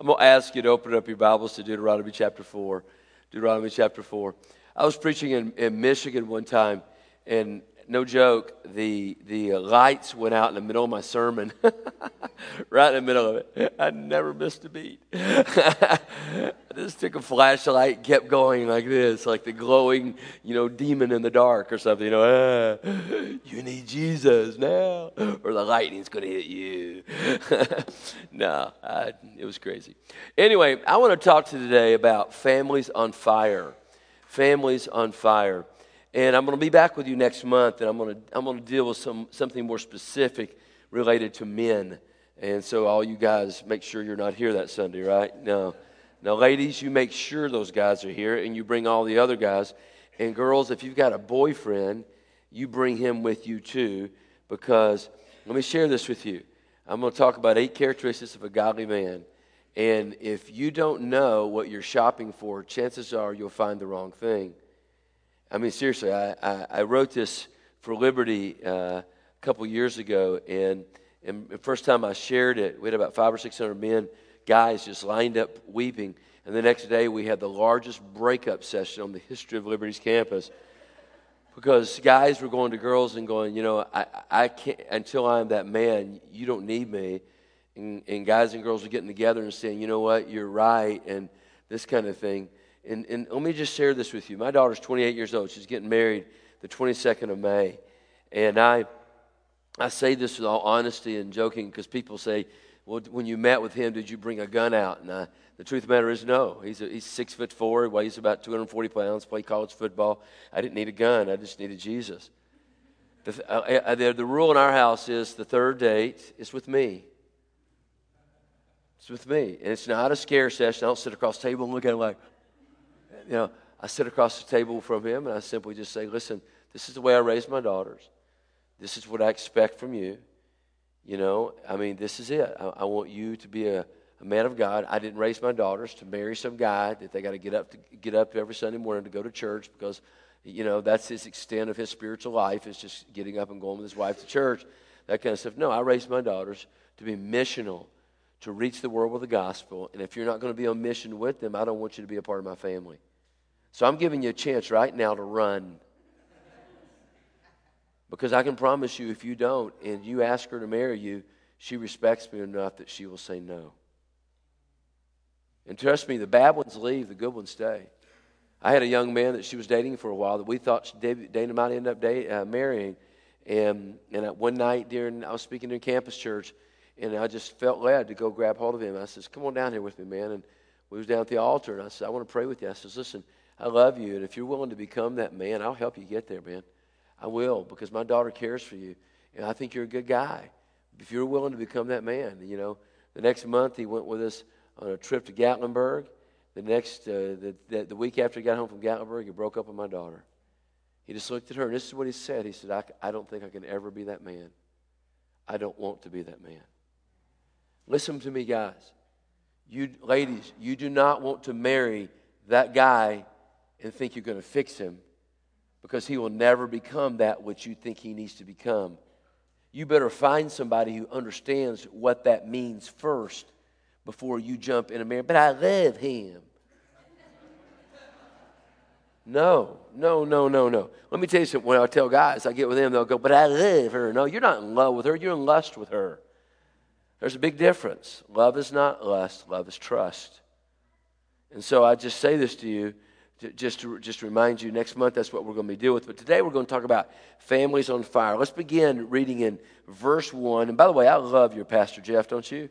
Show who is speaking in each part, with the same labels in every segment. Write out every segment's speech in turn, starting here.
Speaker 1: I'm going to ask you to open up your Bibles to Deuteronomy chapter 4. Deuteronomy chapter 4. I was preaching in, in Michigan one time, and no joke, the, the lights went out in the middle of my sermon, right in the middle of it. I never missed a beat. I just took a flashlight kept going like this, like the glowing, you know, demon in the dark or something. You know, ah, you need Jesus now, or the lightning's going to hit you. no, I, it was crazy. Anyway, I want to talk to you today about families on fire. Families on fire. And I'm going to be back with you next month, and I'm going to, I'm going to deal with some, something more specific related to men. And so, all you guys, make sure you're not here that Sunday, right? No. Now, ladies, you make sure those guys are here, and you bring all the other guys. And girls, if you've got a boyfriend, you bring him with you too, because let me share this with you. I'm going to talk about eight characteristics of a godly man. And if you don't know what you're shopping for, chances are you'll find the wrong thing. I mean, seriously, I, I, I wrote this for Liberty uh, a couple years ago, and, and the first time I shared it, we had about five or six hundred men, guys, just lined up weeping. And the next day, we had the largest breakup session on the history of Liberty's campus because guys were going to girls and going, you know, I, I can't, until I'm that man, you don't need me. And, and guys and girls were getting together and saying, you know what, you're right, and this kind of thing. And, and let me just share this with you. My daughter's 28 years old. She's getting married the 22nd of May. And I, I say this with all honesty and joking because people say, well, when you met with him, did you bring a gun out? And I, the truth of the matter is, no. He's, a, he's six foot four, weighs about 240 pounds, played college football. I didn't need a gun, I just needed Jesus. The, uh, uh, the, the rule in our house is the third date is with me. It's with me. And it's not a scare session. I don't sit across the table and look at him like, you know, I sit across the table from him and I simply just say, listen, this is the way I raised my daughters. This is what I expect from you. You know, I mean, this is it. I, I want you to be a, a, man of God. I didn't raise my daughters to marry some guy that they got to get up to get up every Sunday morning to go to church because, you know, that's his extent of his spiritual life is just getting up and going with his wife to church, that kind of stuff. No, I raised my daughters to be missional, to reach the world with the gospel. And if you're not going to be on mission with them, I don't want you to be a part of my family. So I'm giving you a chance right now to run. Because I can promise you, if you don't and you ask her to marry you, she respects me enough that she will say no. And trust me, the bad ones leave, the good ones stay. I had a young man that she was dating for a while that we thought Dana might end up uh, marrying. And, and one night during, I was speaking to campus church, and I just felt led to go grab hold of him. I says, Come on down here with me, man. And we was down at the altar, and I said, I want to pray with you. I says, Listen, I love you. And if you're willing to become that man, I'll help you get there, man. I will because my daughter cares for you. And I think you're a good guy. If you're willing to become that man, you know, the next month he went with us on a trip to Gatlinburg. The next, uh, the, the, the, week after he got home from Gatlinburg, he broke up with my daughter. He just looked at her, and this is what he said. He said, I, I don't think I can ever be that man. I don't want to be that man. Listen to me, guys. You ladies, you do not want to marry that guy and think you're going to fix him because he will never become that which you think he needs to become. You better find somebody who understands what that means first before you jump in a marriage. But I love him. No, no, no, no, no. Let me tell you something. When I tell guys, I get with them, they'll go, But I love her. No, you're not in love with her, you're in lust with her. There's a big difference. Love is not lust, love is trust. And so I just say this to you just to, just to remind you, next month that's what we're going to be dealing with. But today we're going to talk about families on fire. Let's begin reading in verse 1. And by the way, I love your Pastor Jeff, don't you?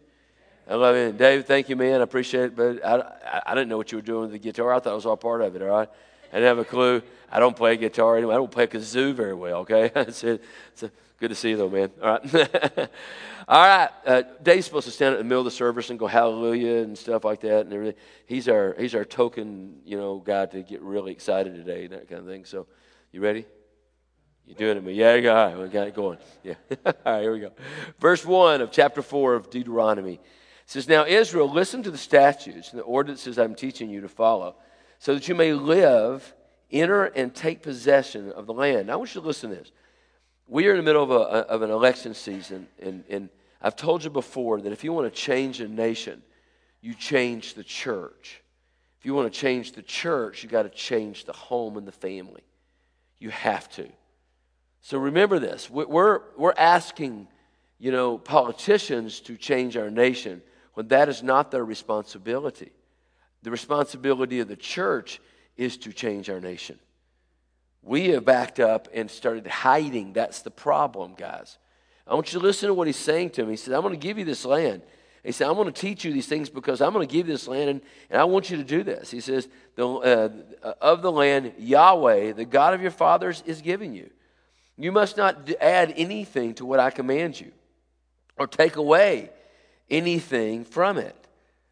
Speaker 1: I love it. Dave, thank you, man. I appreciate it. But I, I, didn't know what you were doing with the guitar. I thought it was all part of it, all right? I didn't have a clue. I don't play guitar anyway. I don't play kazoo very well, okay? it's a, good to see you, though, man. All right. all right. Uh, Dave's supposed to stand in the middle of the service and go hallelujah and stuff like that and everything. He's our, he's our token, you know, guy to get really excited today and that kind of thing. So, you ready? You're doing it? Yeah, you got. We got it going. Yeah. all right, here we go. Verse 1 of chapter 4 of Deuteronomy. It says, Now, Israel, listen to the statutes and the ordinances I'm teaching you to follow so that you may live, enter, and take possession of the land. Now, I want you to listen to this. We are in the middle of, a, of an election season, and, and I've told you before that if you want to change a nation, you change the church. If you want to change the church, you got to change the home and the family. You have to. So remember this. We're, we're asking, you know, politicians to change our nation when that is not their responsibility. The responsibility of the church is to change our nation. We have backed up and started hiding. That's the problem, guys. I want you to listen to what he's saying to him. He said, I'm going to give you this land. He said, I'm going to teach you these things because I'm going to give you this land and, and I want you to do this. He says, the, uh, Of the land, Yahweh, the God of your fathers, is giving you. You must not add anything to what I command you or take away anything from it,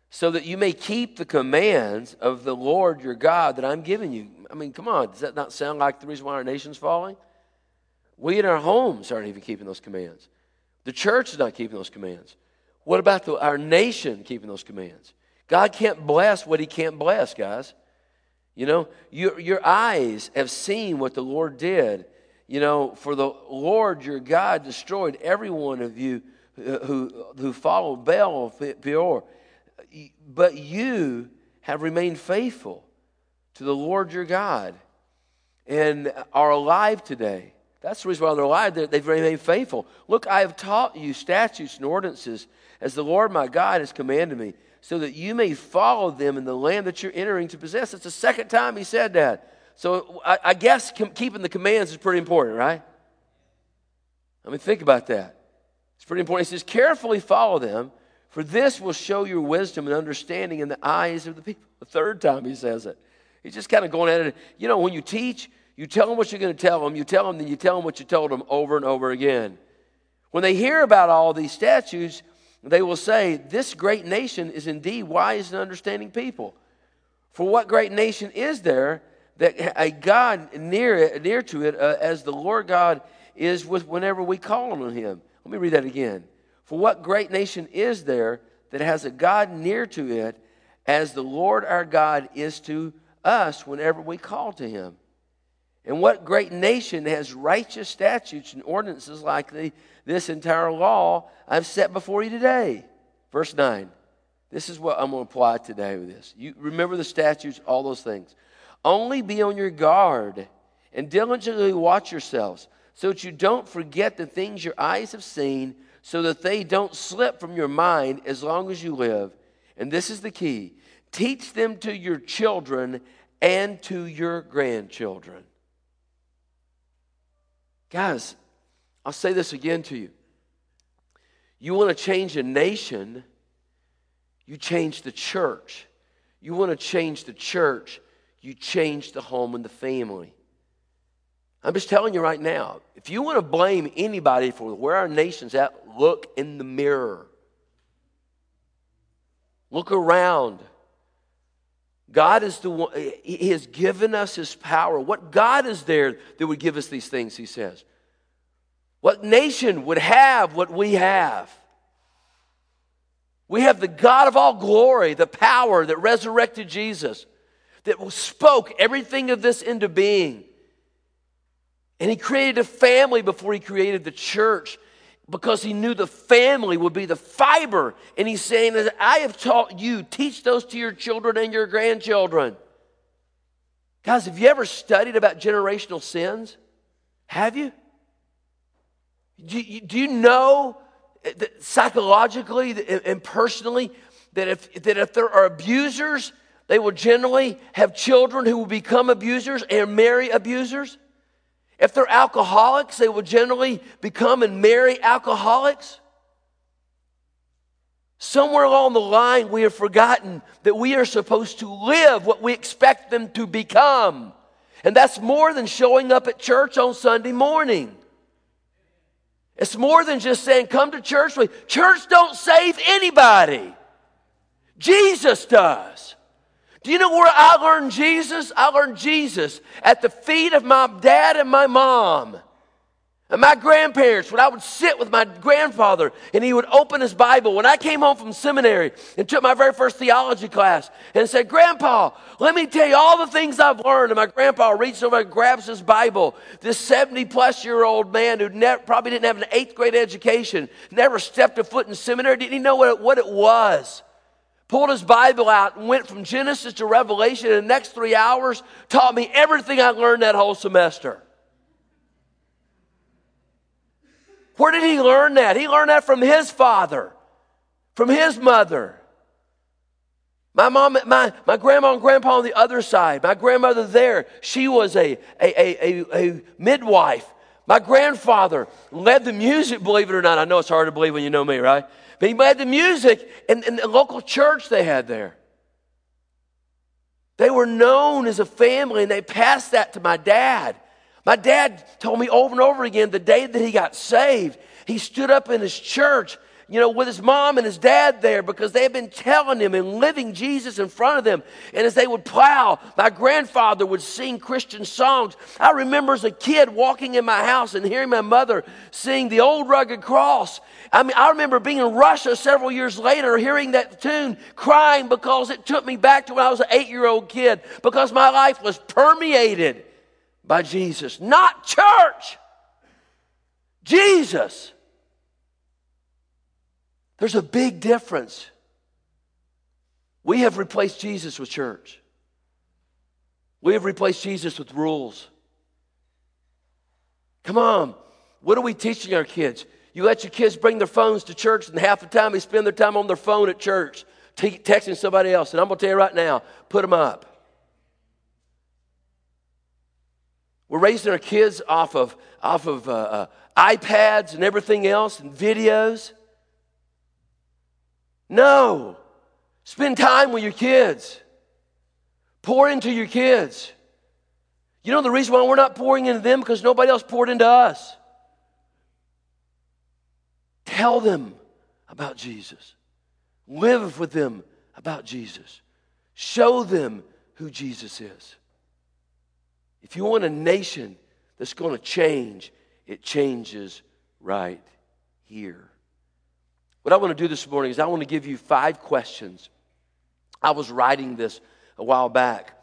Speaker 1: so that you may keep the commands of the Lord your God that I'm giving you. I mean, come on, does that not sound like the reason why our nation's falling? We in our homes aren't even keeping those commands. The church is not keeping those commands. What about the, our nation keeping those commands? God can't bless what He can't bless, guys. You know, your, your eyes have seen what the Lord did. You know, for the Lord your God destroyed every one of you uh, who, who followed Baal of Peor. But you have remained faithful to the Lord your God and are alive today. That's the reason why they're alive. They've remained faithful. Look, I have taught you statutes and ordinances as the Lord my God has commanded me, so that you may follow them in the land that you're entering to possess. It's the second time he said that. So I, I guess keeping the commands is pretty important, right? I mean, think about that. It's pretty important. He says, carefully follow them, for this will show your wisdom and understanding in the eyes of the people. The third time he says it. He's just kind of going at it. You know, when you teach, you tell them what you're going to tell them, you tell them, then you tell them what you told them over and over again. When they hear about all these statutes, they will say, This great nation is indeed wise and understanding people. For what great nation is there that a God near, near to it, uh, as the Lord God is with whenever we call on him? Let me read that again. For what great nation is there that has a God near to it, as the Lord our God is to us whenever we call to him? And what great nation has righteous statutes and ordinances like the, this entire law I've set before you today? Verse 9. This is what I'm going to apply today with this. You remember the statutes, all those things. Only be on your guard and diligently watch yourselves so that you don't forget the things your eyes have seen, so that they don't slip from your mind as long as you live. And this is the key teach them to your children and to your grandchildren. Guys, I'll say this again to you. You want to change a nation, you change the church. You want to change the church, you change the home and the family. I'm just telling you right now, if you want to blame anybody for where our nation's at, look in the mirror. Look around. God is the one, He has given us His power. What God is there that would give us these things, He says? What nation would have what we have? We have the God of all glory, the power that resurrected Jesus, that spoke everything of this into being. And he created a family before he created the church because he knew the family would be the fiber. And he's saying, As I have taught you, teach those to your children and your grandchildren. Guys, have you ever studied about generational sins? Have you? Do you, do you know that psychologically and personally that if, that if there are abusers, they will generally have children who will become abusers and marry abusers? If they're alcoholics, they will generally become and marry alcoholics. Somewhere along the line, we have forgotten that we are supposed to live what we expect them to become. And that's more than showing up at church on Sunday morning. It's more than just saying, come to church. Church don't save anybody. Jesus does. Do you know where I learned Jesus? I learned Jesus at the feet of my dad and my mom. And my grandparents, when I would sit with my grandfather and he would open his Bible, when I came home from seminary and took my very first theology class and said, Grandpa, let me tell you all the things I've learned. And my grandpa reaches over and grabs his Bible. This 70 plus year old man who probably didn't have an eighth grade education, never stepped a foot in seminary, didn't even know what it, what it was. Pulled his Bible out and went from Genesis to Revelation in the next three hours, taught me everything I learned that whole semester. Where did he learn that? He learned that from his father, from his mother. My mom, my, my grandma and grandpa on the other side. My grandmother there, she was a, a, a, a, a midwife. My grandfather led the music, believe it or not. I know it's hard to believe when you know me, right? He led the music in, in the local church they had there. They were known as a family and they passed that to my dad. My dad told me over and over again the day that he got saved, he stood up in his church you know, with his mom and his dad there because they had been telling him and living Jesus in front of them. And as they would plow, my grandfather would sing Christian songs. I remember as a kid walking in my house and hearing my mother sing the old rugged cross. I mean, I remember being in Russia several years later, hearing that tune, crying because it took me back to when I was an eight year old kid because my life was permeated by Jesus, not church. Jesus. There's a big difference. We have replaced Jesus with church. We have replaced Jesus with rules. Come on. What are we teaching our kids? You let your kids bring their phones to church, and half the time they spend their time on their phone at church, texting somebody else. And I'm going to tell you right now put them up. We're raising our kids off of, off of uh, uh, iPads and everything else and videos. No. Spend time with your kids. Pour into your kids. You know the reason why we're not pouring into them? Because nobody else poured into us. Tell them about Jesus. Live with them about Jesus. Show them who Jesus is. If you want a nation that's going to change, it changes right here. What I want to do this morning is I want to give you five questions. I was writing this a while back,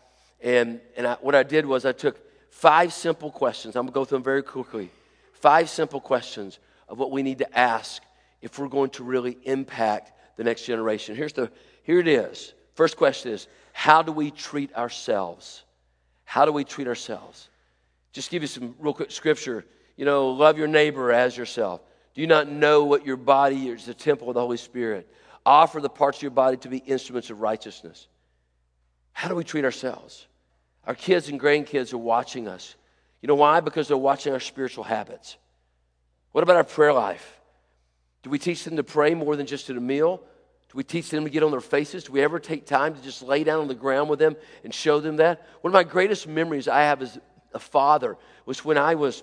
Speaker 1: and, and I, what I did was I took five simple questions. I'm going to go through them very quickly. Five simple questions of what we need to ask if we're going to really impact the next generation. Here's the, here it is. First question is How do we treat ourselves? How do we treat ourselves? Just give you some real quick scripture. You know, love your neighbor as yourself. Do you not know what your body is the temple of the Holy Spirit? Offer the parts of your body to be instruments of righteousness. How do we treat ourselves? Our kids and grandkids are watching us. You know why? Because they're watching our spiritual habits. What about our prayer life? Do we teach them to pray more than just at a meal? Do we teach them to get on their faces? Do we ever take time to just lay down on the ground with them and show them that? One of my greatest memories I have as a father was when I was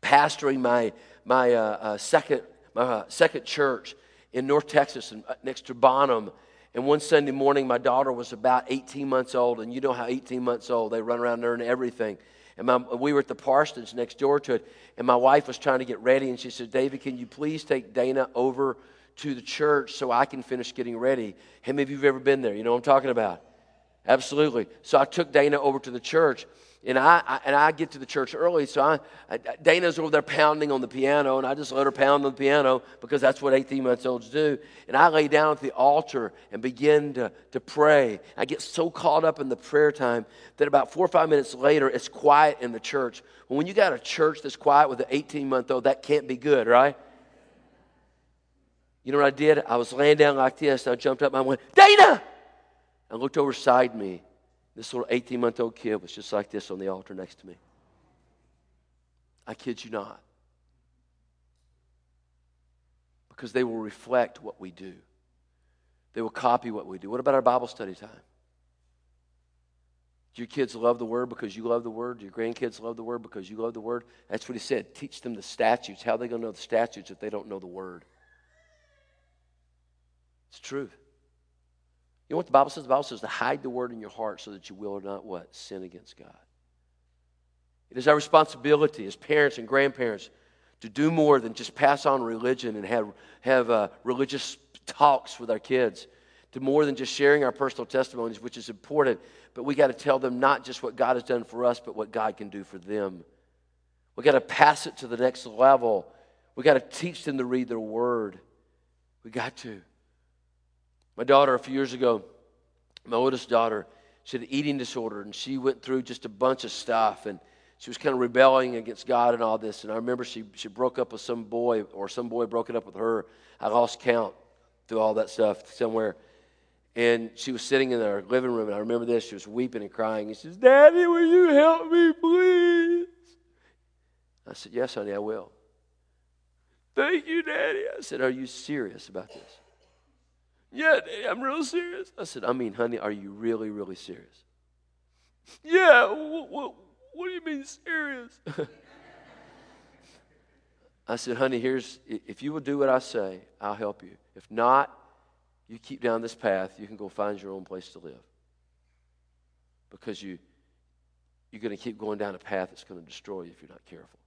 Speaker 1: pastoring my my uh, uh, second, my uh, second church in North Texas and uh, next to Bonham. And one Sunday morning, my daughter was about 18 months old, and you know how 18 months old they run around learning everything. And my, we were at the Parsons next door to it, and my wife was trying to get ready, and she said, "David, can you please take Dana over to the church so I can finish getting ready?" How many of you have ever been there? You know what I'm talking about? Absolutely. So I took Dana over to the church, and I, I, and I get to the church early, so I, I, Dana's over there pounding on the piano, and I just let her pound on the piano because that's what 18 months olds do. And I lay down at the altar and begin to, to pray. I get so caught up in the prayer time that about four or five minutes later, it's quiet in the church. When you got a church that's quiet with an 18 month old, that can't be good, right? You know what I did? I was laying down like this, and I jumped up and I went, Dana! I looked over beside me this little 18 month old kid was just like this on the altar next to me. I kid you not. Because they will reflect what we do, they will copy what we do. What about our Bible study time? Do your kids love the Word because you love the Word? Do your grandkids love the Word because you love the Word? That's what he said. Teach them the statutes. How are they going to know the statutes if they don't know the Word? It's true. You know what the Bible says? The Bible says to hide the word in your heart so that you will not what? Sin against God. It is our responsibility as parents and grandparents to do more than just pass on religion and have, have uh, religious talks with our kids, to more than just sharing our personal testimonies, which is important, but we got to tell them not just what God has done for us, but what God can do for them. We got to pass it to the next level. We got to teach them to read their word. We got to. My daughter, a few years ago, my oldest daughter, she had an eating disorder, and she went through just a bunch of stuff, and she was kind of rebelling against God and all this. And I remember she, she broke up with some boy, or some boy broke it up with her. I lost count through all that stuff somewhere. And she was sitting in our living room, and I remember this. She was weeping and crying. She says, Daddy, will you help me, please? I said, Yes, honey, I will. Thank you, Daddy. I said, Are you serious about this? Yeah, Daddy, I'm real serious. I said, I mean, honey, are you really, really serious? Yeah, what, what, what do you mean serious? I said, honey, here's, if you will do what I say, I'll help you. If not, you keep down this path, you can go find your own place to live. Because you, you're going to keep going down a path that's going to destroy you if you're not careful.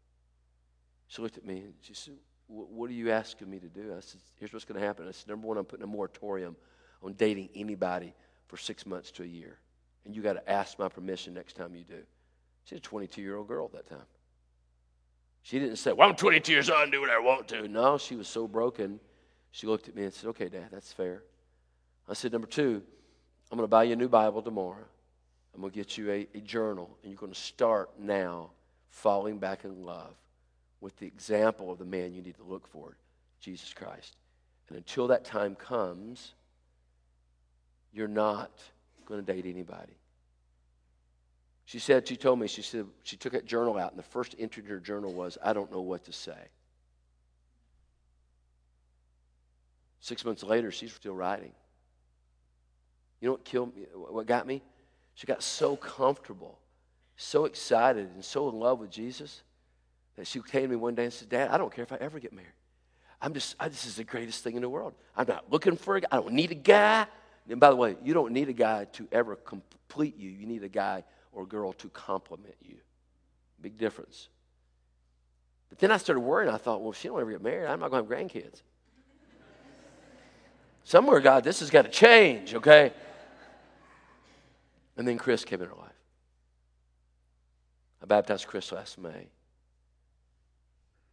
Speaker 1: She looked at me and she said, What are you asking me to do? I said, Here's what's going to happen. I said, Number one, I'm putting a moratorium on dating anybody for six months to a year. And you got to ask my permission next time you do. She's a 22 year old girl at that time. She didn't say, Well, I'm 22 years old and do what I want to. No, she was so broken. She looked at me and said, Okay, Dad, that's fair. I said, Number two, I'm going to buy you a new Bible tomorrow. I'm going to get you a, a journal, and you're going to start now falling back in love with the example of the man you need to look for, Jesus Christ. And until that time comes, you're not going to date anybody. She said, she told me, she said, she took that journal out, and the first entry in her journal was, I don't know what to say. Six months later, she's still writing. You know what killed me? What got me? She got so comfortable, so excited, and so in love with Jesus that she came to me one day and said, Dad, I don't care if I ever get married. I'm just, I, this is the greatest thing in the world. I'm not looking for a guy. I don't need a guy. And by the way, you don't need a guy to ever complete you. You need a guy or a girl to complement you. Big difference. But then I started worrying. I thought, well, if she don't ever get married, I'm not going to have grandkids. Somewhere, God, this has got to change, okay? And then Chris came in her life. I baptized Chris last May.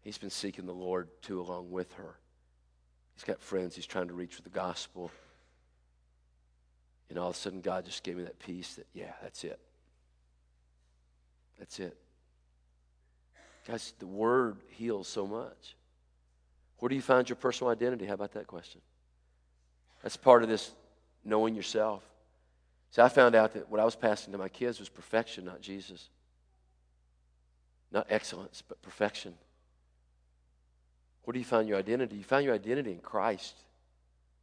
Speaker 1: He's been seeking the Lord too along with her. He's got friends he's trying to reach with the gospel. And all of a sudden, God just gave me that peace that, yeah, that's it. That's it. Guys, the word heals so much. Where do you find your personal identity? How about that question? That's part of this knowing yourself. See, I found out that what I was passing to my kids was perfection, not Jesus. Not excellence, but perfection. Where do you find your identity? You find your identity in Christ,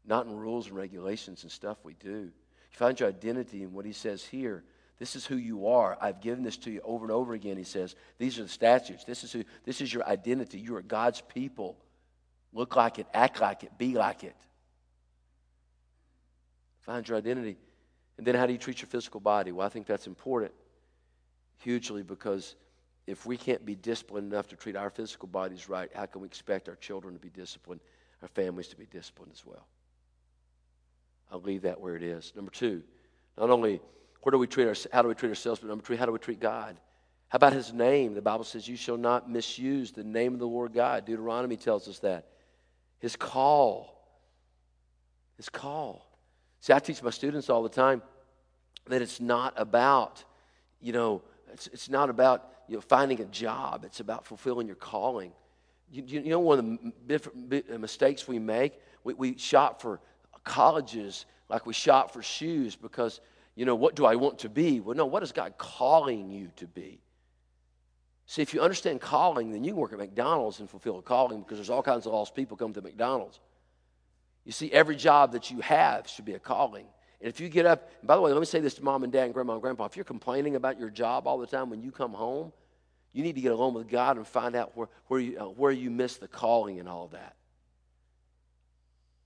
Speaker 1: not in rules and regulations and stuff we do. You find your identity in what he says here. This is who you are. I've given this to you over and over again. He says, These are the statutes. This is, who, this is your identity. You are God's people. Look like it, act like it, be like it. Find your identity. And then how do you treat your physical body? Well, I think that's important hugely because if we can't be disciplined enough to treat our physical bodies right, how can we expect our children to be disciplined, our families to be disciplined as well? I'll leave that where it is. Number two, not only where do we treat our, how do we treat ourselves, but number three, how do we treat God? How about his name? The Bible says, You shall not misuse the name of the Lord God. Deuteronomy tells us that. His call. His call. See, I teach my students all the time that it's not about, you know, it's, it's not about you know, finding a job. It's about fulfilling your calling. You, you know, one of the different uh, mistakes we make, we, we shop for colleges like we shop for shoes because, you know, what do I want to be? Well, no, what is God calling you to be? See, if you understand calling, then you can work at McDonald's and fulfill a calling because there's all kinds of lost people come to McDonald's. You see, every job that you have should be a calling. And if you get up, by the way, let me say this to mom and dad and grandma and grandpa. If you're complaining about your job all the time when you come home, you need to get alone with God and find out where, where, you, uh, where you missed the calling and all that.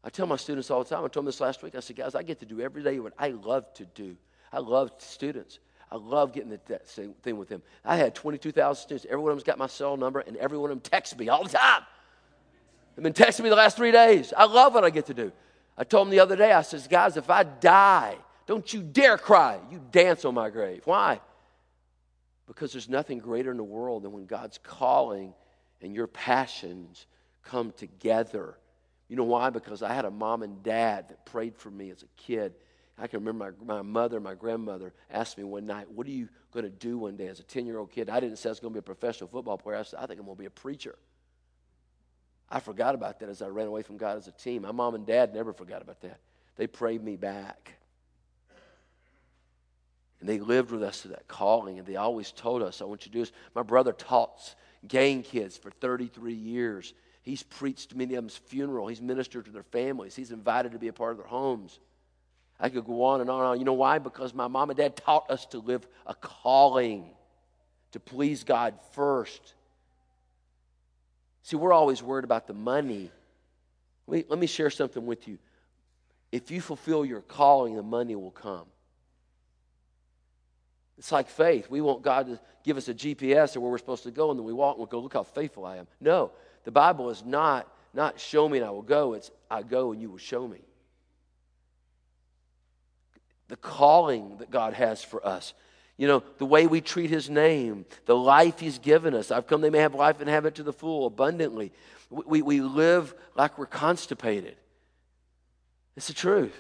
Speaker 1: I tell my students all the time, I told them this last week, I said, guys, I get to do every day what I love to do. I love students. I love getting the, same thing with them. I had 22,000 students. Every one of them's got my cell number, and every one of them texts me all the time. They've been texting me the last three days. I love what I get to do. I told them the other day, I says, guys, if I die, don't you dare cry. You dance on my grave. Why? Because there's nothing greater in the world than when God's calling and your passions come together. You know why? Because I had a mom and dad that prayed for me as a kid. I can remember my, my mother, my grandmother asked me one night, What are you going to do one day as a 10 year old kid? I didn't say I was going to be a professional football player. I said, I think I'm going to be a preacher. I forgot about that as I ran away from God as a teen. My mom and dad never forgot about that. They prayed me back. And they lived with us to that calling, and they always told us, I want you to do this. My brother taught gang kids for 33 years. He's preached many of them's funeral. He's ministered to their families. He's invited to be a part of their homes. I could go on and on and on. You know why? Because my mom and dad taught us to live a calling, to please God first. See, we're always worried about the money. Me, let me share something with you. If you fulfill your calling, the money will come. It's like faith. We want God to give us a GPS or where we're supposed to go, and then we walk and we go, look how faithful I am. No, the Bible is not, not show me and I will go. It's I go and you will show me. The calling that God has for us. You know, the way we treat his name, the life he's given us. I've come they may have life and have it to the full, abundantly. We, we live like we're constipated. It's the truth.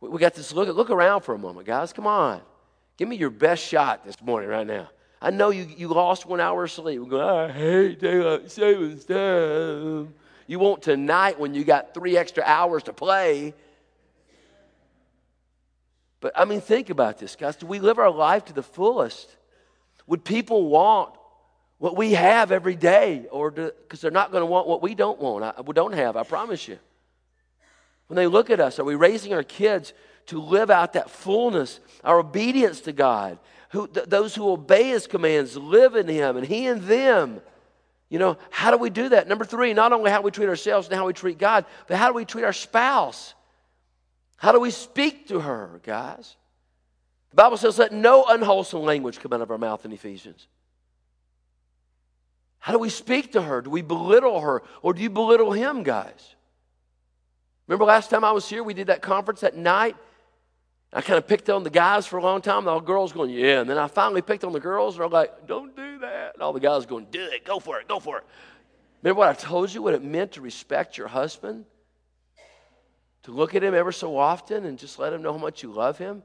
Speaker 1: We got this look, look around for a moment, guys. Come on. Give me your best shot this morning, right now. I know you, you lost one hour of sleep. We're going, I hate daylight savings time. You want tonight when you got three extra hours to play. But I mean, think about this, guys. Do we live our life to the fullest? Would people want what we have every day, or because they're not going to want what we don't want, I, we don't have? I promise you. When they look at us, are we raising our kids to live out that fullness, our obedience to God. Who, th- those who obey His commands live in Him, and He in them. You know, how do we do that? Number three, not only how we treat ourselves and how we treat God, but how do we treat our spouse? How do we speak to her, guys? The Bible says, let no unwholesome language come out of our mouth in Ephesians. How do we speak to her? Do we belittle her or do you belittle him, guys? Remember last time I was here, we did that conference at night I kind of picked on the guys for a long time. All the girls going, yeah. And then I finally picked on the girls, and they're like, don't do that. And all the guys going, do it, go for it, go for it. Remember what I told you, what it meant to respect your husband? To look at him ever so often and just let him know how much you love him?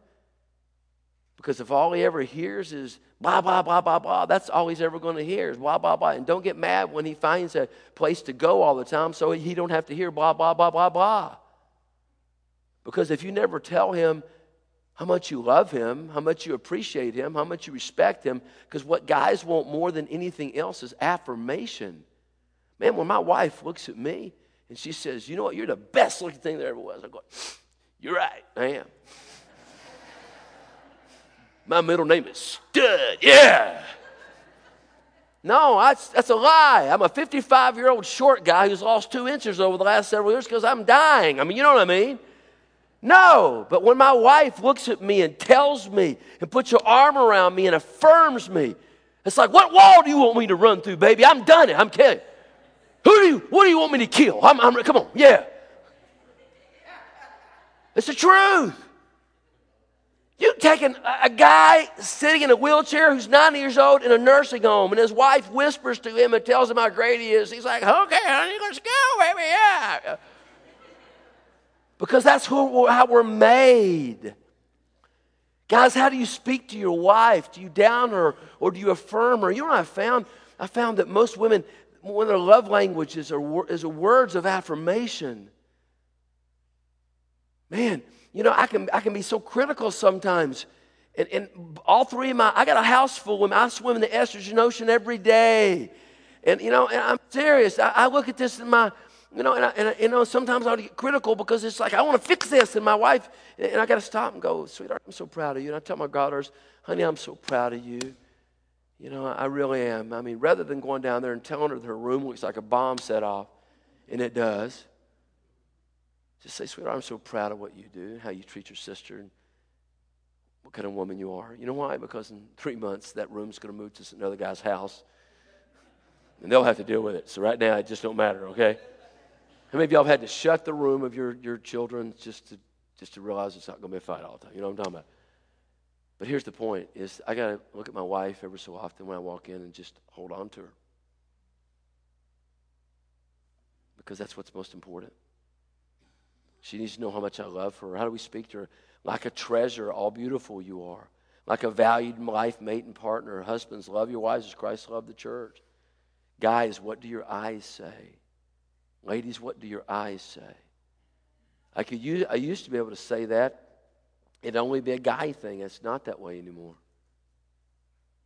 Speaker 1: Because if all he ever hears is blah, blah, blah, blah, blah, that's all he's ever going to hear is blah, blah, blah. And don't get mad when he finds a place to go all the time so he don't have to hear blah, blah, blah, blah, blah. Because if you never tell him how much you love him, how much you appreciate him, how much you respect him. Because what guys want more than anything else is affirmation. Man, when my wife looks at me and she says, You know what, you're the best looking thing there ever was, I go, You're right, I am. my middle name is Stud, yeah. No, that's, that's a lie. I'm a 55 year old short guy who's lost two inches over the last several years because I'm dying. I mean, you know what I mean? No, but when my wife looks at me and tells me and puts her arm around me and affirms me, it's like, what wall do you want me to run through, baby? I'm done it. I'm kidding. Who do you, what do you want me to kill? I'm, I'm, come on, yeah. It's the truth. You take an, a guy sitting in a wheelchair who's 90 years old in a nursing home, and his wife whispers to him and tells him how great he is. He's like, okay, honey, let's go, baby, yeah because that's who, how we're made. Guys, how do you speak to your wife? Do you down her or do you affirm her? You know what I found? I found that most women, one of their love languages are, is words of affirmation. Man, you know, I can, I can be so critical sometimes. And, and all three of my, I got a house full of women. I swim in the estrogen ocean every day. And, you know, and I'm serious. I, I look at this in my, you know, and, I, and I, you know, sometimes I get critical because it's like, I want to fix this. And my wife, and I got to stop and go, sweetheart, I'm so proud of you. And I tell my daughters, honey, I'm so proud of you. You know, I really am. I mean, rather than going down there and telling her that her room looks like a bomb set off, and it does, just say, sweetheart, I'm so proud of what you do, how you treat your sister, and what kind of woman you are. You know why? Because in three months, that room's going to move to another guy's house, and they'll have to deal with it. So right now, it just don't matter, okay? How many of y'all have had to shut the room of your, your children just to, just to realize it's not going to be a fight all the time? You know what I'm talking about? But here's the point is I got to look at my wife every so often when I walk in and just hold on to her. because that's what's most important. She needs to know how much I love her. How do we speak to her? Like a treasure, all beautiful you are. Like a valued life mate and partner. Husbands, love your wives as Christ loved the church. Guys, what do your eyes say? Ladies, what do your eyes say? I, could use, I used to be able to say that. It'd only be a guy thing. It's not that way anymore.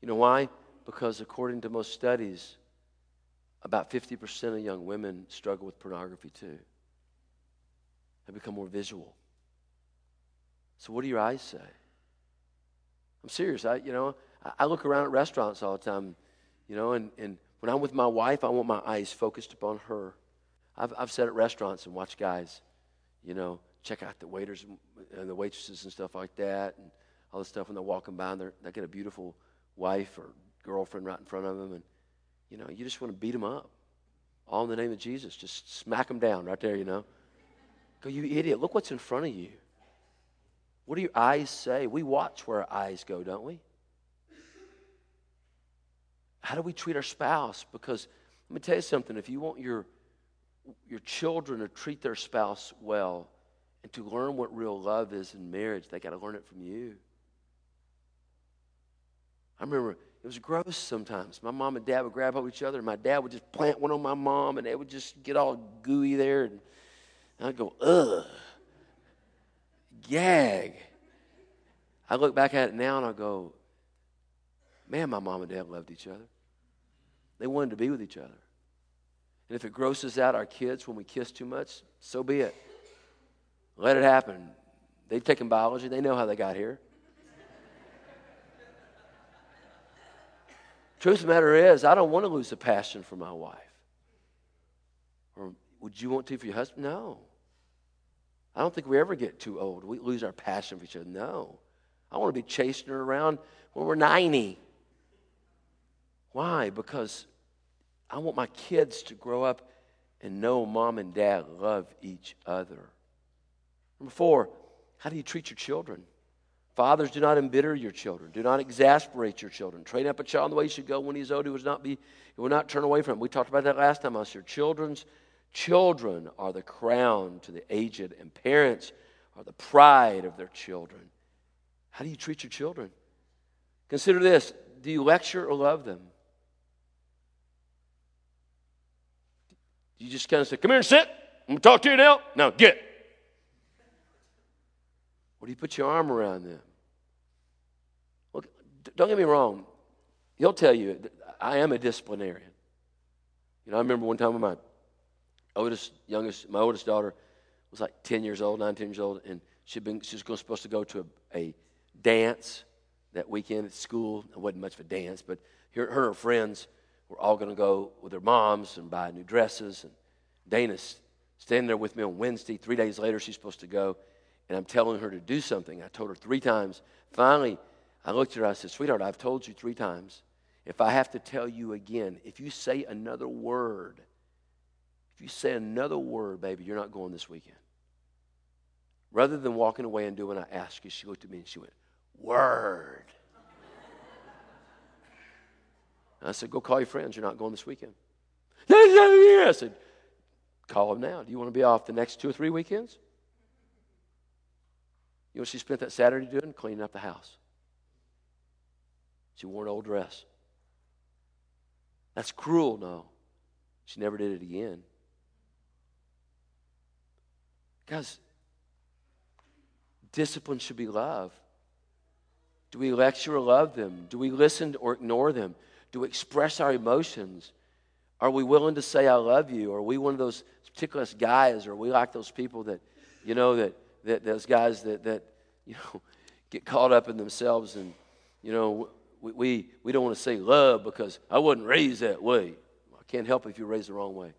Speaker 1: You know why? Because according to most studies, about 50% of young women struggle with pornography too. They become more visual. So, what do your eyes say? I'm serious. I, you know, I, look around at restaurants all the time, you know, and, and when I'm with my wife, I want my eyes focused upon her. I've, I've sat at restaurants and watched guys, you know, check out the waiters and the waitresses and stuff like that, and all the stuff when they're walking by and they're, they get a beautiful wife or girlfriend right in front of them, and you know, you just want to beat them up, all in the name of Jesus. Just smack them down right there, you know. Go, you idiot! Look what's in front of you. What do your eyes say? We watch where our eyes go, don't we? How do we treat our spouse? Because let me tell you something. If you want your your children to treat their spouse well and to learn what real love is in marriage, they got to learn it from you. I remember it was gross sometimes. My mom and dad would grab hold of each other, and my dad would just plant one on my mom, and they would just get all gooey there. And I'd go, ugh, gag. I look back at it now and I go, man, my mom and dad loved each other. They wanted to be with each other. And if it grosses out our kids when we kiss too much, so be it. Let it happen. They've taken biology, they know how they got here. Truth of the matter is, I don't want to lose a passion for my wife. Or would you want to for your husband? No. I don't think we ever get too old. We lose our passion for each other. No. I want to be chasing her around when we're 90. Why? Because I want my kids to grow up and know mom and dad love each other. Number four, how do you treat your children? Fathers, do not embitter your children. Do not exasperate your children. Train up a child in the way he should go when he's old. He will not be, he will not turn away from him. We talked about that last time was here. Children's children are the crown to the aged, and parents are the pride of their children. How do you treat your children? Consider this do you lecture or love them? Do you just kind of say, Come here and sit. I'm going to talk to you now. Now, get. Or do you put your arm around them? Look, don't get me wrong. He'll tell you, I am a disciplinarian. You know, I remember one time when my oldest, youngest, my oldest daughter was like 10 years old, 9, 10 years old, and she'd been, she was supposed to go to a, a dance that weekend at school. It wasn't much of a dance, but her, her and her friends were all going to go with their moms and buy new dresses. And Dana's standing there with me on Wednesday. Three days later, she's supposed to go, and I'm telling her to do something. I told her three times. Finally, I looked at her. I said, Sweetheart, I've told you three times. If I have to tell you again, if you say another word, if you say another word, baby, you're not going this weekend. Rather than walking away and doing what I asked you, she looked at me and she went, Word. I said, Go call your friends. You're not going this weekend. I said, Call them now. Do you want to be off the next two or three weekends? You know what she spent that Saturday doing? Cleaning up the house. She wore an old dress. That's cruel, no. She never did it again. Guys, discipline should be love. Do we lecture or love them? Do we listen or ignore them? Do we express our emotions? Are we willing to say, I love you? Are we one of those particular guys? Or are we like those people that, you know, that, that those guys that, that, you know, get caught up in themselves and, you know, we, we, we don't want to say love because I wasn't raised that way. I can't help if you're raised the wrong way.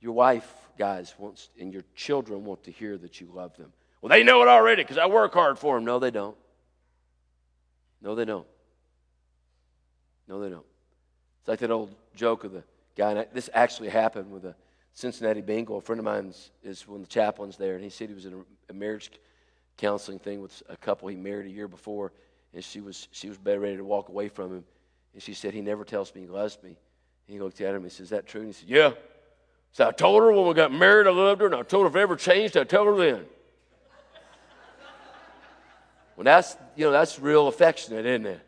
Speaker 1: Your wife, guys, wants, and your children want to hear that you love them. Well, they know it already because I work hard for them. No, they don't. No, they don't. No, they don't. It's like that old joke of the guy, and this actually happened with a Cincinnati Bengal. A friend of mine is one of the chaplains there, and he said he was in a marriage counseling thing with a couple he married a year before, and she was she was ready to walk away from him, and she said he never tells me he loves me. And he looked at him and he says, "Is that true?" And he said, "Yeah." So I told her when we got married, I loved her, and I told her if I ever changed, I'd tell her then. well, that's, you know, that's real affectionate, isn't it?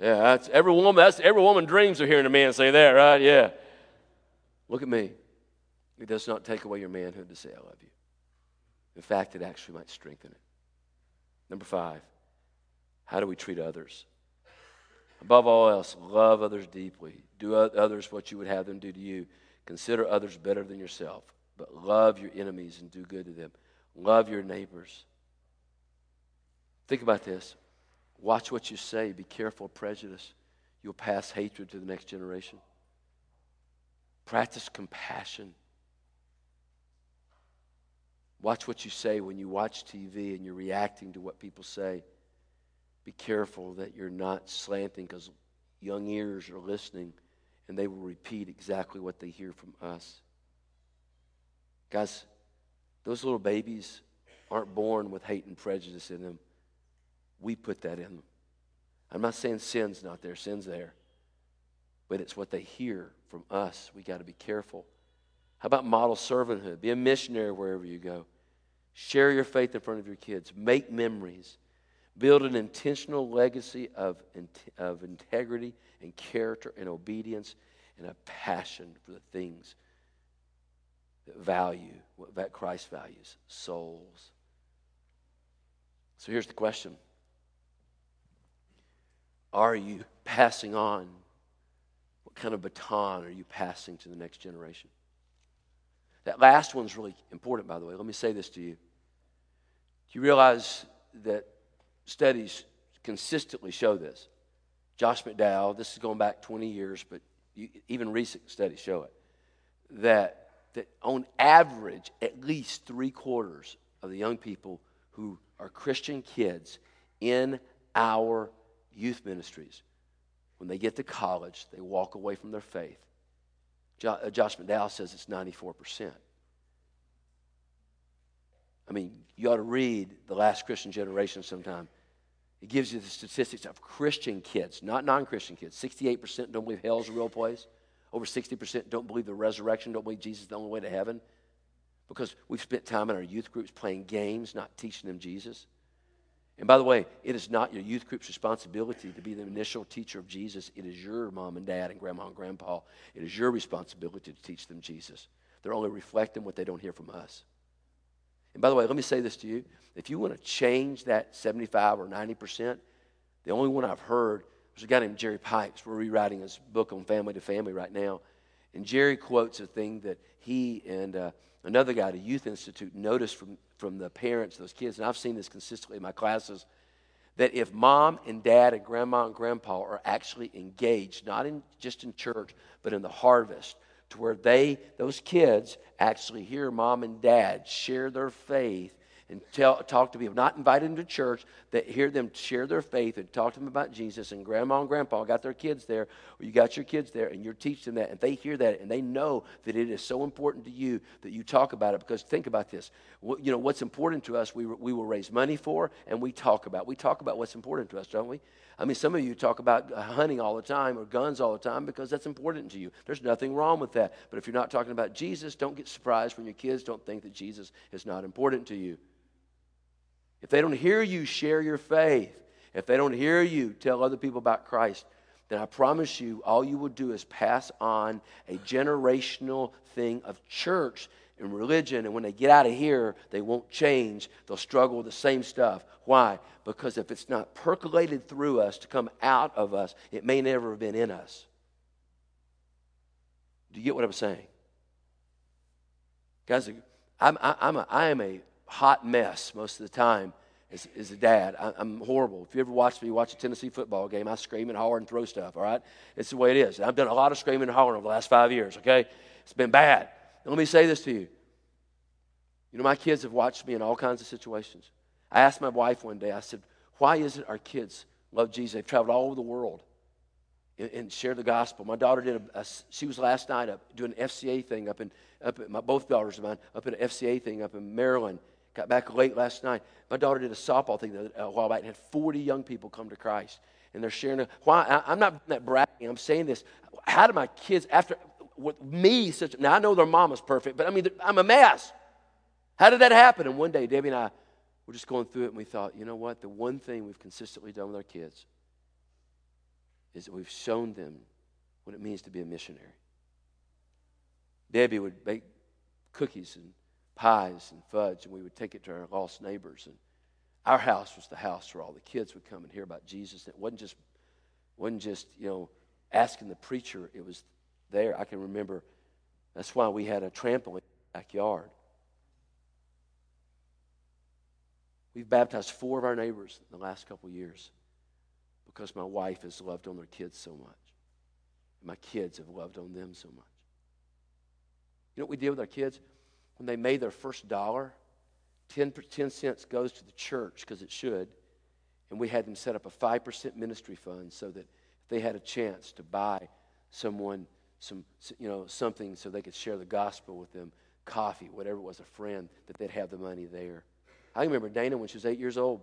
Speaker 1: Yeah, that's every woman, that's every woman dreams of hearing a man say that, right? Yeah. Look at me. It does not take away your manhood to say I love you. In fact, it actually might strengthen it. Number five, how do we treat others? Above all else, love others deeply. Do others what you would have them do to you. Consider others better than yourself, but love your enemies and do good to them. Love your neighbors. Think about this. Watch what you say. Be careful of prejudice. You'll pass hatred to the next generation. Practice compassion. Watch what you say when you watch TV and you're reacting to what people say. Be careful that you're not slanting because young ears are listening and they will repeat exactly what they hear from us. Guys, those little babies aren't born with hate and prejudice in them. We put that in them. I'm not saying sin's not there, sin's there. But it's what they hear from us. We got to be careful. How about model servanthood? Be a missionary wherever you go. Share your faith in front of your kids. Make memories. Build an intentional legacy of, of integrity and character and obedience and a passion for the things that value, what Christ values souls. So here's the question Are you passing on? What kind of baton are you passing to the next generation? That last one's really important, by the way. Let me say this to you. Do you realize that studies consistently show this. Josh McDowell, this is going back 20 years, but you, even recent studies show it, that, that on average, at least three quarters of the young people who are Christian kids in our youth ministries, when they get to college, they walk away from their faith. Uh, Josh McDowell says it's 94%. I mean, you ought to read The Last Christian Generation sometime. It gives you the statistics of Christian kids, not non Christian kids. 68% don't believe hell is a real place. Over 60% don't believe the resurrection, don't believe Jesus is the only way to heaven. Because we've spent time in our youth groups playing games, not teaching them Jesus. And by the way, it is not your youth group's responsibility to be the initial teacher of Jesus. It is your mom and dad and grandma and grandpa. It is your responsibility to teach them Jesus. They're only reflecting what they don't hear from us. And by the way, let me say this to you. If you want to change that 75 or 90%, the only one I've heard was a guy named Jerry Pipes. We're rewriting his book on family to family right now. And Jerry quotes a thing that he and uh, another guy at a youth institute noticed from, from the parents those kids. And I've seen this consistently in my classes that if mom and dad and grandma and grandpa are actually engaged, not in, just in church, but in the harvest, to where they, those kids, actually hear mom and dad share their faith and tell, talk to people, not invite them to church, that hear them share their faith and talk to them about Jesus. And grandma and grandpa got their kids there, or you got your kids there, and you're teaching them that, and they hear that, and they know that it is so important to you that you talk about it. Because think about this, you know what's important to us, we we will raise money for, and we talk about. We talk about what's important to us, don't we? I mean, some of you talk about uh, hunting all the time or guns all the time because that's important to you. There's nothing wrong with that. But if you're not talking about Jesus, don't get surprised when your kids don't think that Jesus is not important to you. If they don't hear you share your faith, if they don't hear you tell other people about Christ, then I promise you, all you will do is pass on a generational thing of church and religion. And when they get out of here, they won't change. They'll struggle with the same stuff. Why? Because if it's not percolated through us to come out of us, it may never have been in us. Do you get what I'm saying? Guys, I'm, I'm a, I am a hot mess most of the time as, a dad. I, am horrible. If you ever watch me watch a Tennessee football game, I scream and holler and throw stuff, all right? It's the way it is. I've done a lot of screaming and hollering over the last five years, okay? It's been bad. And let me say this to you. You know, my kids have watched me in all kinds of situations. I asked my wife one day, I said, why is it our kids love Jesus? They've traveled all over the world and, and share the gospel. My daughter did a, a, she was last night up doing an FCA thing up in, up at my, both daughters of mine, up in an FCA thing up in Maryland. Got back late last night. My daughter did a softball thing a while back and had 40 young people come to Christ. And they're sharing. why? I, I'm not that bragging. I'm saying this. How do my kids, after with me such. Now I know their mama's perfect, but I mean I'm a mess. How did that happen? And one day Debbie and I were just going through it, and we thought, you know what? The one thing we've consistently done with our kids is that we've shown them what it means to be a missionary. Debbie would bake cookies and pies and fudge, and we would take it to our lost neighbors. And our house was the house where all the kids would come and hear about Jesus. And it wasn't just, wasn't just you know, asking the preacher. It was there. I can remember. That's why we had a trampoline in the backyard. We've baptized four of our neighbors in the last couple of years because my wife has loved on their kids so much. My kids have loved on them so much. You know what we did with our kids? When they made their first dollar, 10, 10 cents goes to the church because it should. And we had them set up a 5% ministry fund so that if they had a chance to buy someone some, you know, something so they could share the gospel with them, coffee, whatever it was, a friend, that they'd have the money there. I remember Dana when she was eight years old.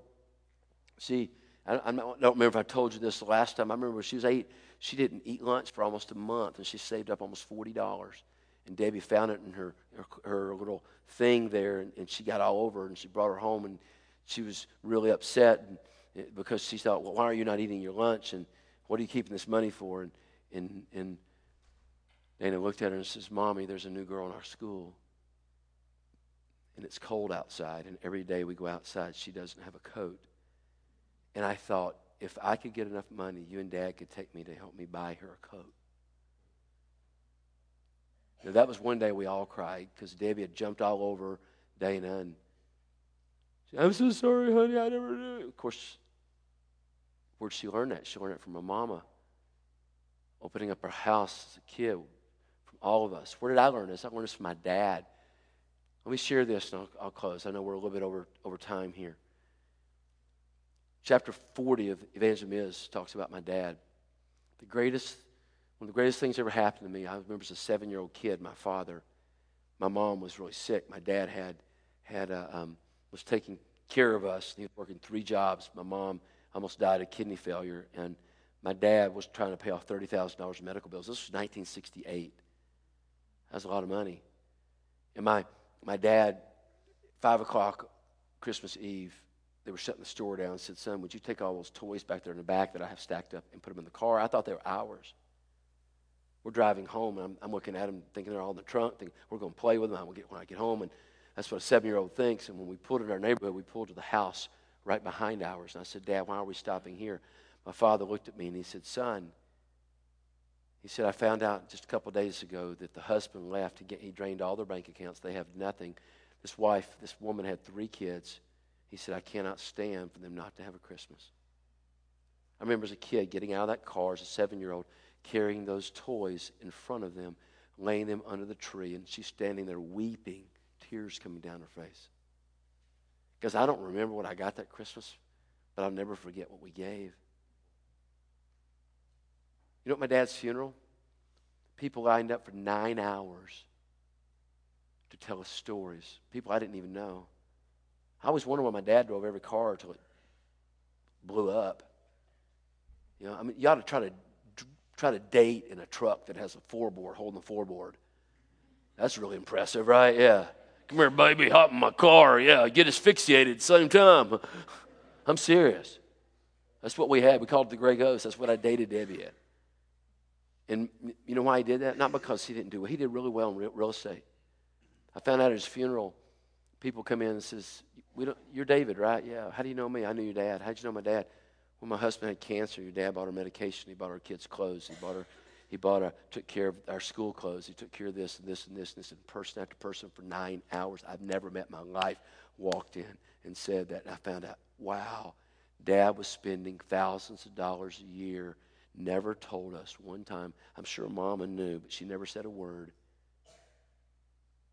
Speaker 1: She, I, I don't remember if I told you this the last time. I remember when she was eight, she didn't eat lunch for almost a month, and she saved up almost $40. And Debbie found it in her, her, her little thing there, and, and, she got all over and she brought her home, and she was really upset and, because she thought, well, why are you not eating your lunch? And what are you keeping this money for? And, and, and Dana looked at her and says, Mommy, there's a new girl in our school and it's cold outside, and every day we go outside, she doesn't have a coat. And I thought, if I could get enough money, you and Dad could take me to help me buy her a coat. Now, that was one day we all cried because Debbie had jumped all over Dana and said, I'm so sorry, honey, I never knew. Of course, where'd she learn that? She learned it from her mama, opening up her house as a kid, from all of us. Where did I learn this? I learned this from my dad. Let me share this and I'll, I'll close. I know we're a little bit over, over time here. Chapter 40 of Evangelism Is talks about my dad. The greatest, one of the greatest things ever happened to me, I remember as a seven year old kid, my father, my mom was really sick. My dad had, had a, um, was taking care of us. He was working three jobs. My mom almost died of kidney failure, and my dad was trying to pay off $30,000 in medical bills. This was 1968. That was a lot of money. And my, my dad, five o'clock Christmas Eve, they were shutting the store down and said, Son, would you take all those toys back there in the back that I have stacked up and put them in the car? I thought they were ours. We're driving home, and I'm, I'm looking at them thinking they're all in the trunk, thinking we're going to play with them I'm get, when I get home. And that's what a seven year old thinks. And when we pulled in our neighborhood, we pulled to the house right behind ours. And I said, Dad, why are we stopping here? My father looked at me and he said, Son, he said, I found out just a couple days ago that the husband left. He, he drained all their bank accounts. They have nothing. This wife, this woman had three kids. He said, I cannot stand for them not to have a Christmas. I remember as a kid getting out of that car as a seven year old, carrying those toys in front of them, laying them under the tree, and she's standing there weeping, tears coming down her face. Because I don't remember what I got that Christmas, but I'll never forget what we gave. You know, at my dad's funeral, people lined up for nine hours to tell us stories. People I didn't even know. I always wondered why my dad drove every car until it blew up. You know, I mean, you ought to try to try to date in a truck that has a floorboard holding the floorboard. That's really impressive, right? Yeah. Come here, baby, hop in my car. Yeah, get asphyxiated same time. I'm serious. That's what we had. We called it the Gray Ghost. That's what I dated Debbie at. And you know why he did that? Not because he didn't do it. He did really well in real, estate. I found out at his funeral, people come in and says, we don't, "You're David, right? Yeah. How do you know me? I knew your dad. How'd you know my dad? When my husband had cancer, your dad bought her medication. He bought our kids clothes. He bought her. He bought her, took care of our school clothes. He took care of this and this and this and this. And person after person for nine hours, I've never met my life, walked in and said that. And I found out, wow, dad was spending thousands of dollars a year never told us one time. I'm sure Mama knew, but she never said a word.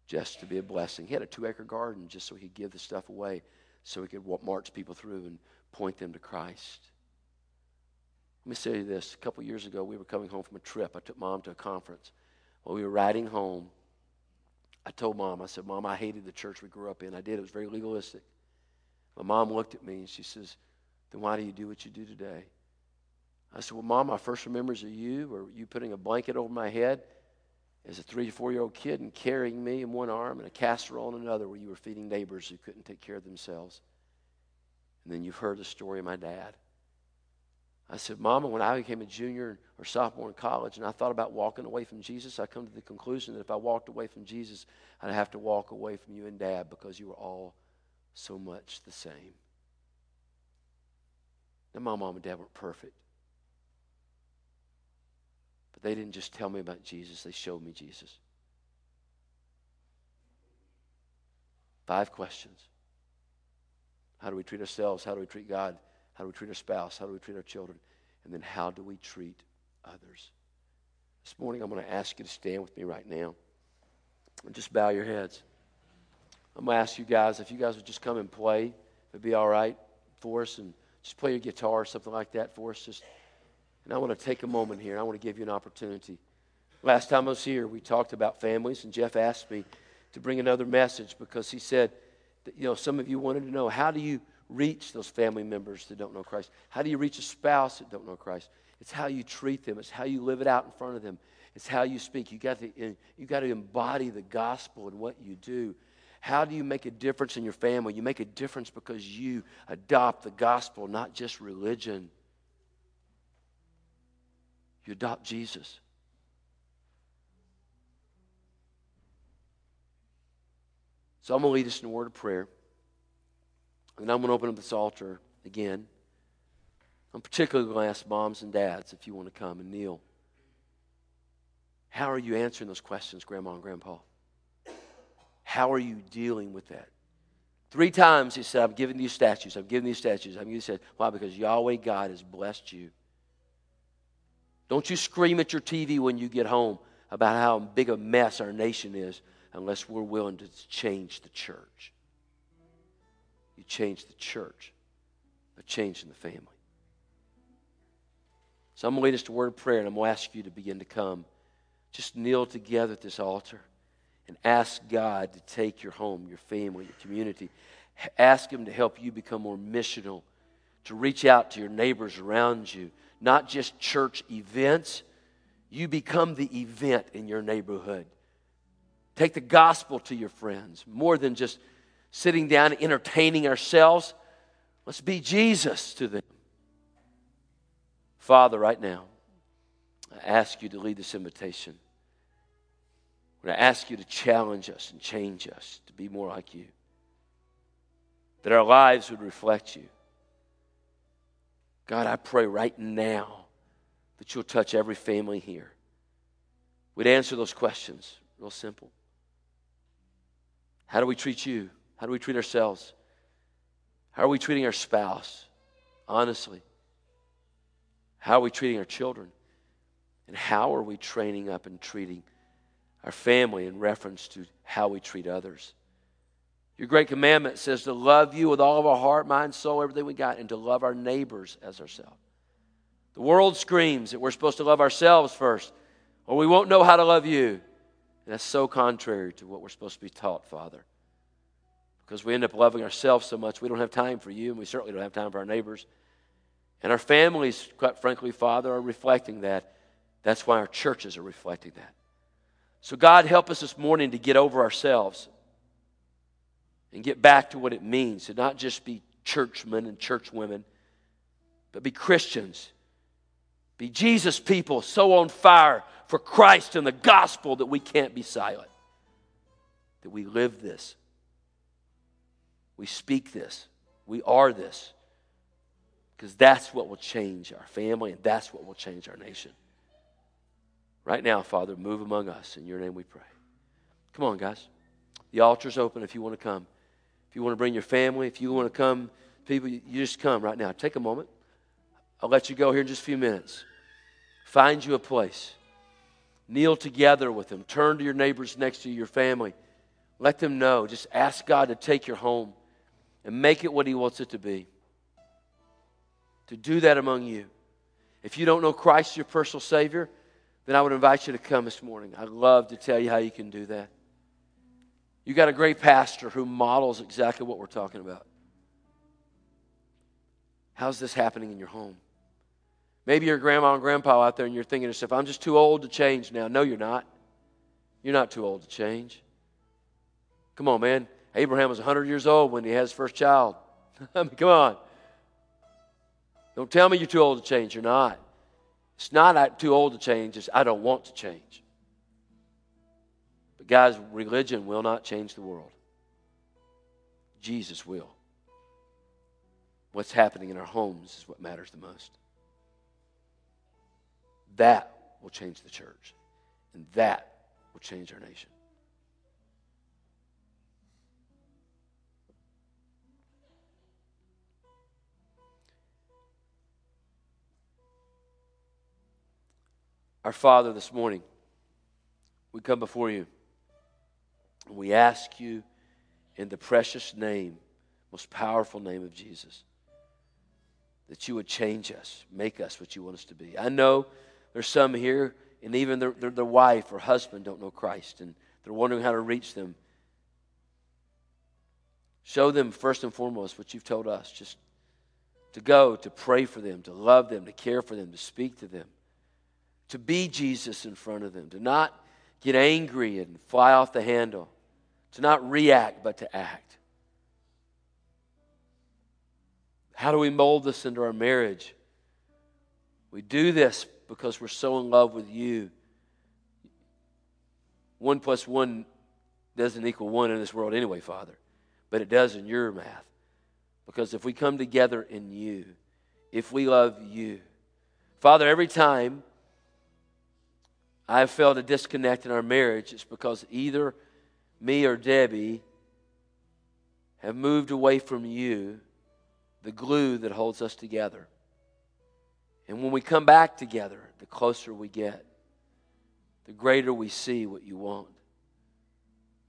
Speaker 1: Just to be a blessing. He had a two acre garden just so he could give the stuff away so he could march people through and point them to Christ. Let me say this. A couple years ago, we were coming home from a trip. I took mom to a conference. While we were riding home, I told mom, I said, Mom, I hated the church we grew up in. I did. It was very legalistic. My mom looked at me and she says, Then why do you do what you do today? I said, Well, Mom, my first memories of you or you putting a blanket over my head as a three or four year old kid and carrying me in one arm and a casserole in another where you were feeding neighbors who couldn't take care of themselves. And then you've heard the story of my dad. I said, Mama, when I became a junior or sophomore in college and I thought about walking away from Jesus, I come to the conclusion that if I walked away from Jesus, I'd have to walk away from you and Dad because you were all so much the same. Now, my mom and dad weren't perfect. But they didn't just tell me about Jesus, they showed me Jesus. Five questions How do we treat ourselves? How do we treat God? How do we treat our spouse? How do we treat our children? And then how do we treat others? This morning, I'm going to ask you to stand with me right now and just bow your heads. I'm going to ask you guys if you guys would just come and play, it'd be all right for us, and just play your guitar or something like that for us. Just, and I want to take a moment here, and I want to give you an opportunity. Last time I was here, we talked about families, and Jeff asked me to bring another message because he said, that, you know, some of you wanted to know how do you reach those family members that don't know Christ? How do you reach a spouse that don't know Christ? It's how you treat them. It's how you live it out in front of them. It's how you speak. You got to you got to embody the gospel in what you do. How do you make a difference in your family? You make a difference because you adopt the gospel, not just religion. You adopt Jesus. So I'm going to lead us in a word of prayer. And I'm going to open up this altar again. I'm particularly going to ask moms and dads if you want to come and kneel. How are you answering those questions, Grandma and Grandpa? How are you dealing with that? Three times he said, I'm giving these statues. I'm giving these statues. I'm giving these statues. Why? Because Yahweh God has blessed you. Don't you scream at your TV when you get home about how big a mess our nation is unless we're willing to change the church you change the church, a change in the family. So I'm going to lead us to word of prayer, and I'm going to ask you to begin to come. Just kneel together at this altar and ask God to take your home, your family, your community. Ask Him to help you become more missional, to reach out to your neighbors around you, not just church events. You become the event in your neighborhood. Take the gospel to your friends more than just sitting down entertaining ourselves. Let's be Jesus to them. Father, right now, I ask you to lead this invitation. I ask you to challenge us and change us to be more like you. That our lives would reflect you. God, I pray right now that you'll touch every family here. We'd answer those questions real simple. How do we treat you? How do we treat ourselves? How are we treating our spouse? Honestly. How are we treating our children? And how are we training up and treating our family in reference to how we treat others? Your great commandment says to love you with all of our heart, mind, soul, everything we got, and to love our neighbors as ourselves. The world screams that we're supposed to love ourselves first, or we won't know how to love you. And that's so contrary to what we're supposed to be taught, Father because we end up loving ourselves so much, we don't have time for you, and we certainly don't have time for our neighbors. And our families, quite frankly, Father, are reflecting that. That's why our churches are reflecting that. So, God, help us this morning to get over ourselves and get back to what it means to not just be churchmen and churchwomen, but be Christians. Be Jesus people so on fire for Christ and the gospel that we can't be silent. That we live this we speak this. We are this. Because that's what will change our family and that's what will change our nation. Right now, Father, move among us. In your name we pray. Come on, guys. The altar's open if you want to come. If you want to bring your family, if you want to come, people, you just come right now. Take a moment. I'll let you go here in just a few minutes. Find you a place. Kneel together with them. Turn to your neighbors next to you, your family. Let them know. Just ask God to take your home and make it what He wants it to be. To do that among you. If you don't know Christ, your personal Savior, then I would invite you to come this morning. I'd love to tell you how you can do that. You got a great pastor who models exactly what we're talking about. How's this happening in your home? Maybe your grandma and grandpa out there and you're thinking to yourself, I'm just too old to change now. No, you're not. You're not too old to change. Come on, man. Abraham was 100 years old when he had his first child. I mean, come on. Don't tell me you're too old to change. You're not. It's not I'm too old to change, it's I don't want to change. But, guys, religion will not change the world. Jesus will. What's happening in our homes is what matters the most. That will change the church, and that will change our nation. Our Father, this morning, we come before you. We ask you in the precious name, most powerful name of Jesus, that you would change us, make us what you want us to be. I know there's some here, and even their, their, their wife or husband don't know Christ, and they're wondering how to reach them. Show them first and foremost what you've told us just to go, to pray for them, to love them, to care for them, to speak to them to be Jesus in front of them, to not get angry and fly off the handle, to not react, but to act. How do we mold this into our marriage? We do this because we're so in love with you. One plus one doesn't equal one in this world anyway, Father, but it does in your math. Because if we come together in you, if we love you, Father, every time I have felt a disconnect in our marriage, it's because either me or Debbie have moved away from you, the glue that holds us together. And when we come back together, the closer we get, the greater we see what you want.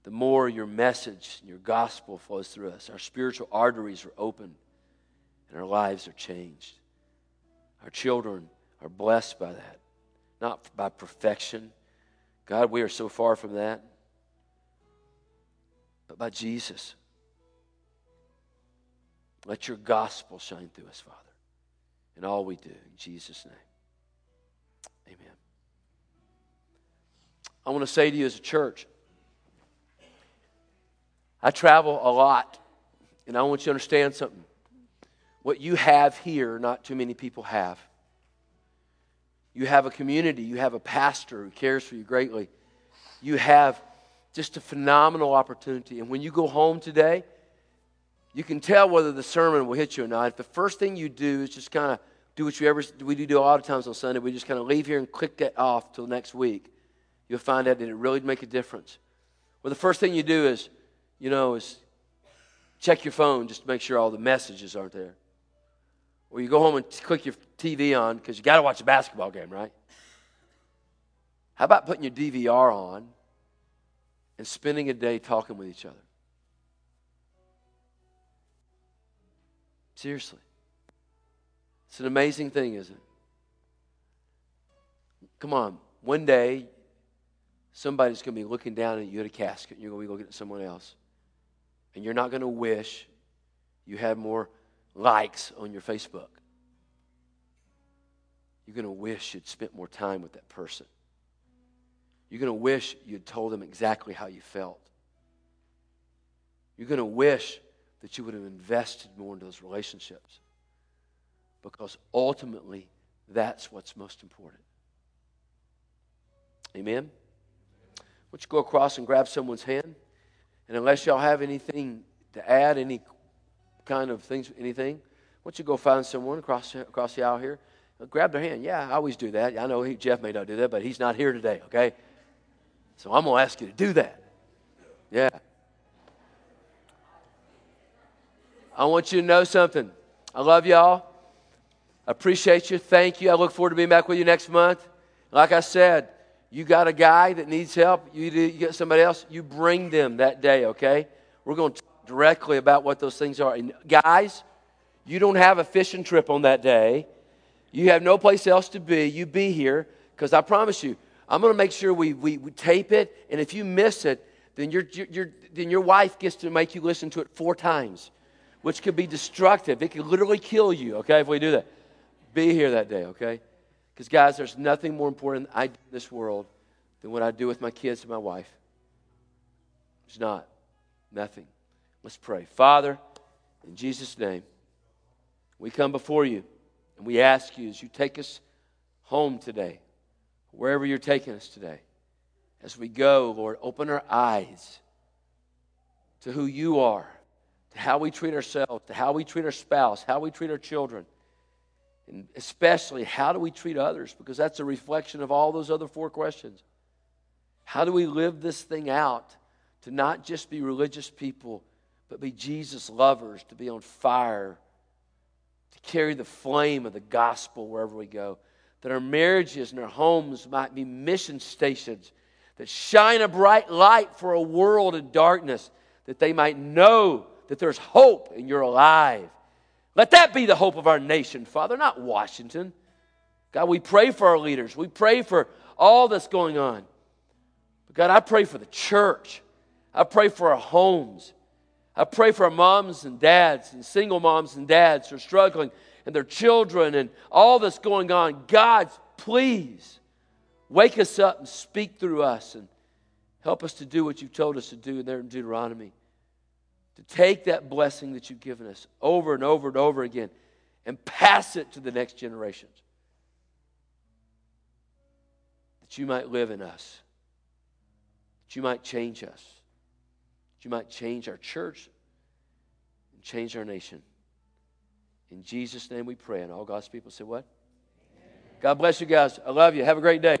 Speaker 1: The more your message and your gospel flows through us. Our spiritual arteries are open and our lives are changed. Our children are blessed by that not by perfection. God, we are so far from that. But by Jesus. Let your gospel shine through us, Father, in all we do. In Jesus' name. Amen. I want to say to you as a church, I travel a lot, and I want you to understand something. What you have here, not too many people have. You have a community. You have a pastor who cares for you greatly. You have just a phenomenal opportunity. And when you go home today, you can tell whether the sermon will hit you or not. If the first thing you do is just kind of do what you ever we do a lot of times on Sunday, we just kind of leave here and click that off till next week. You'll find out that it really make a difference. Well, the first thing you do is, you know, is check your phone just to make sure all the messages aren't there. Or you go home and click your TV on because you got to watch a basketball game, right? How about putting your DVR on and spending a day talking with each other? Seriously. It's an amazing thing, isn't it? Come on. One day, somebody's going to be looking down at you at a casket, and you're going to be looking at someone else. And you're not going to wish you had more likes on your Facebook. You're going to wish you'd spent more time with that person. You're going to wish you'd told them exactly how you felt. You're going to wish that you would have invested more in those relationships. Because ultimately, that's what's most important. Amen? Don't you go across and grab someone's hand? And unless y'all have anything to add, any kind of things, anything, why don't you go find someone across, across the aisle here? Uh, grab their hand. Yeah, I always do that. I know he, Jeff may not do that, but he's not here today, okay? So I'm going to ask you to do that. Yeah. I want you to know something. I love y'all. Appreciate you. Thank you. I look forward to being back with you next month. Like I said, you got a guy that needs help, you, you get somebody else, you bring them that day, okay? We're going to talk directly about what those things are. And guys, you don't have a fishing trip on that day. You have no place else to be. You be here because I promise you, I'm going to make sure we, we, we, tape it. And if you miss it, then, your, then your wife gets to make you listen to it four times, which could be destructive. It could literally kill you, okay, if we do that. Be here that day, okay? Because, guys, there's nothing more important I do in this world than what I do with my kids and my wife. It's not. Nothing. Let's pray. Father, in Jesus' name, we come before you and we ask you as you take us home today, wherever you're taking us today, as we go, Lord, open our eyes to who you are, to how we treat ourselves, to how we treat our spouse, how we treat our children, and especially how do we treat others, because that's a reflection of all those other four questions. How do we live this thing out to not just be religious people, but be Jesus lovers, to be on fire, to carry the flame of the gospel wherever we go? That our marriages and our homes might be mission stations that shine a bright light for a world in darkness, that they might know that there's hope and you're alive. Let that be the hope of our nation, Father, not Washington. God, we pray for our leaders. We pray for all that's going on. But God, I pray for the church. I pray for our homes. I pray for our moms and dads and single moms and dads who are struggling and their children and all that's going on. God, please wake us up and speak through us and help us to do what you've told us to do there in Deuteronomy. To take that blessing that you've given us over and over and over again and pass it to the next generations. That you might live in us, that you might change us, that you might change our church and change our nation. In Jesus' name we pray. And all God's people say, What? God bless you guys. I love you. Have a great day.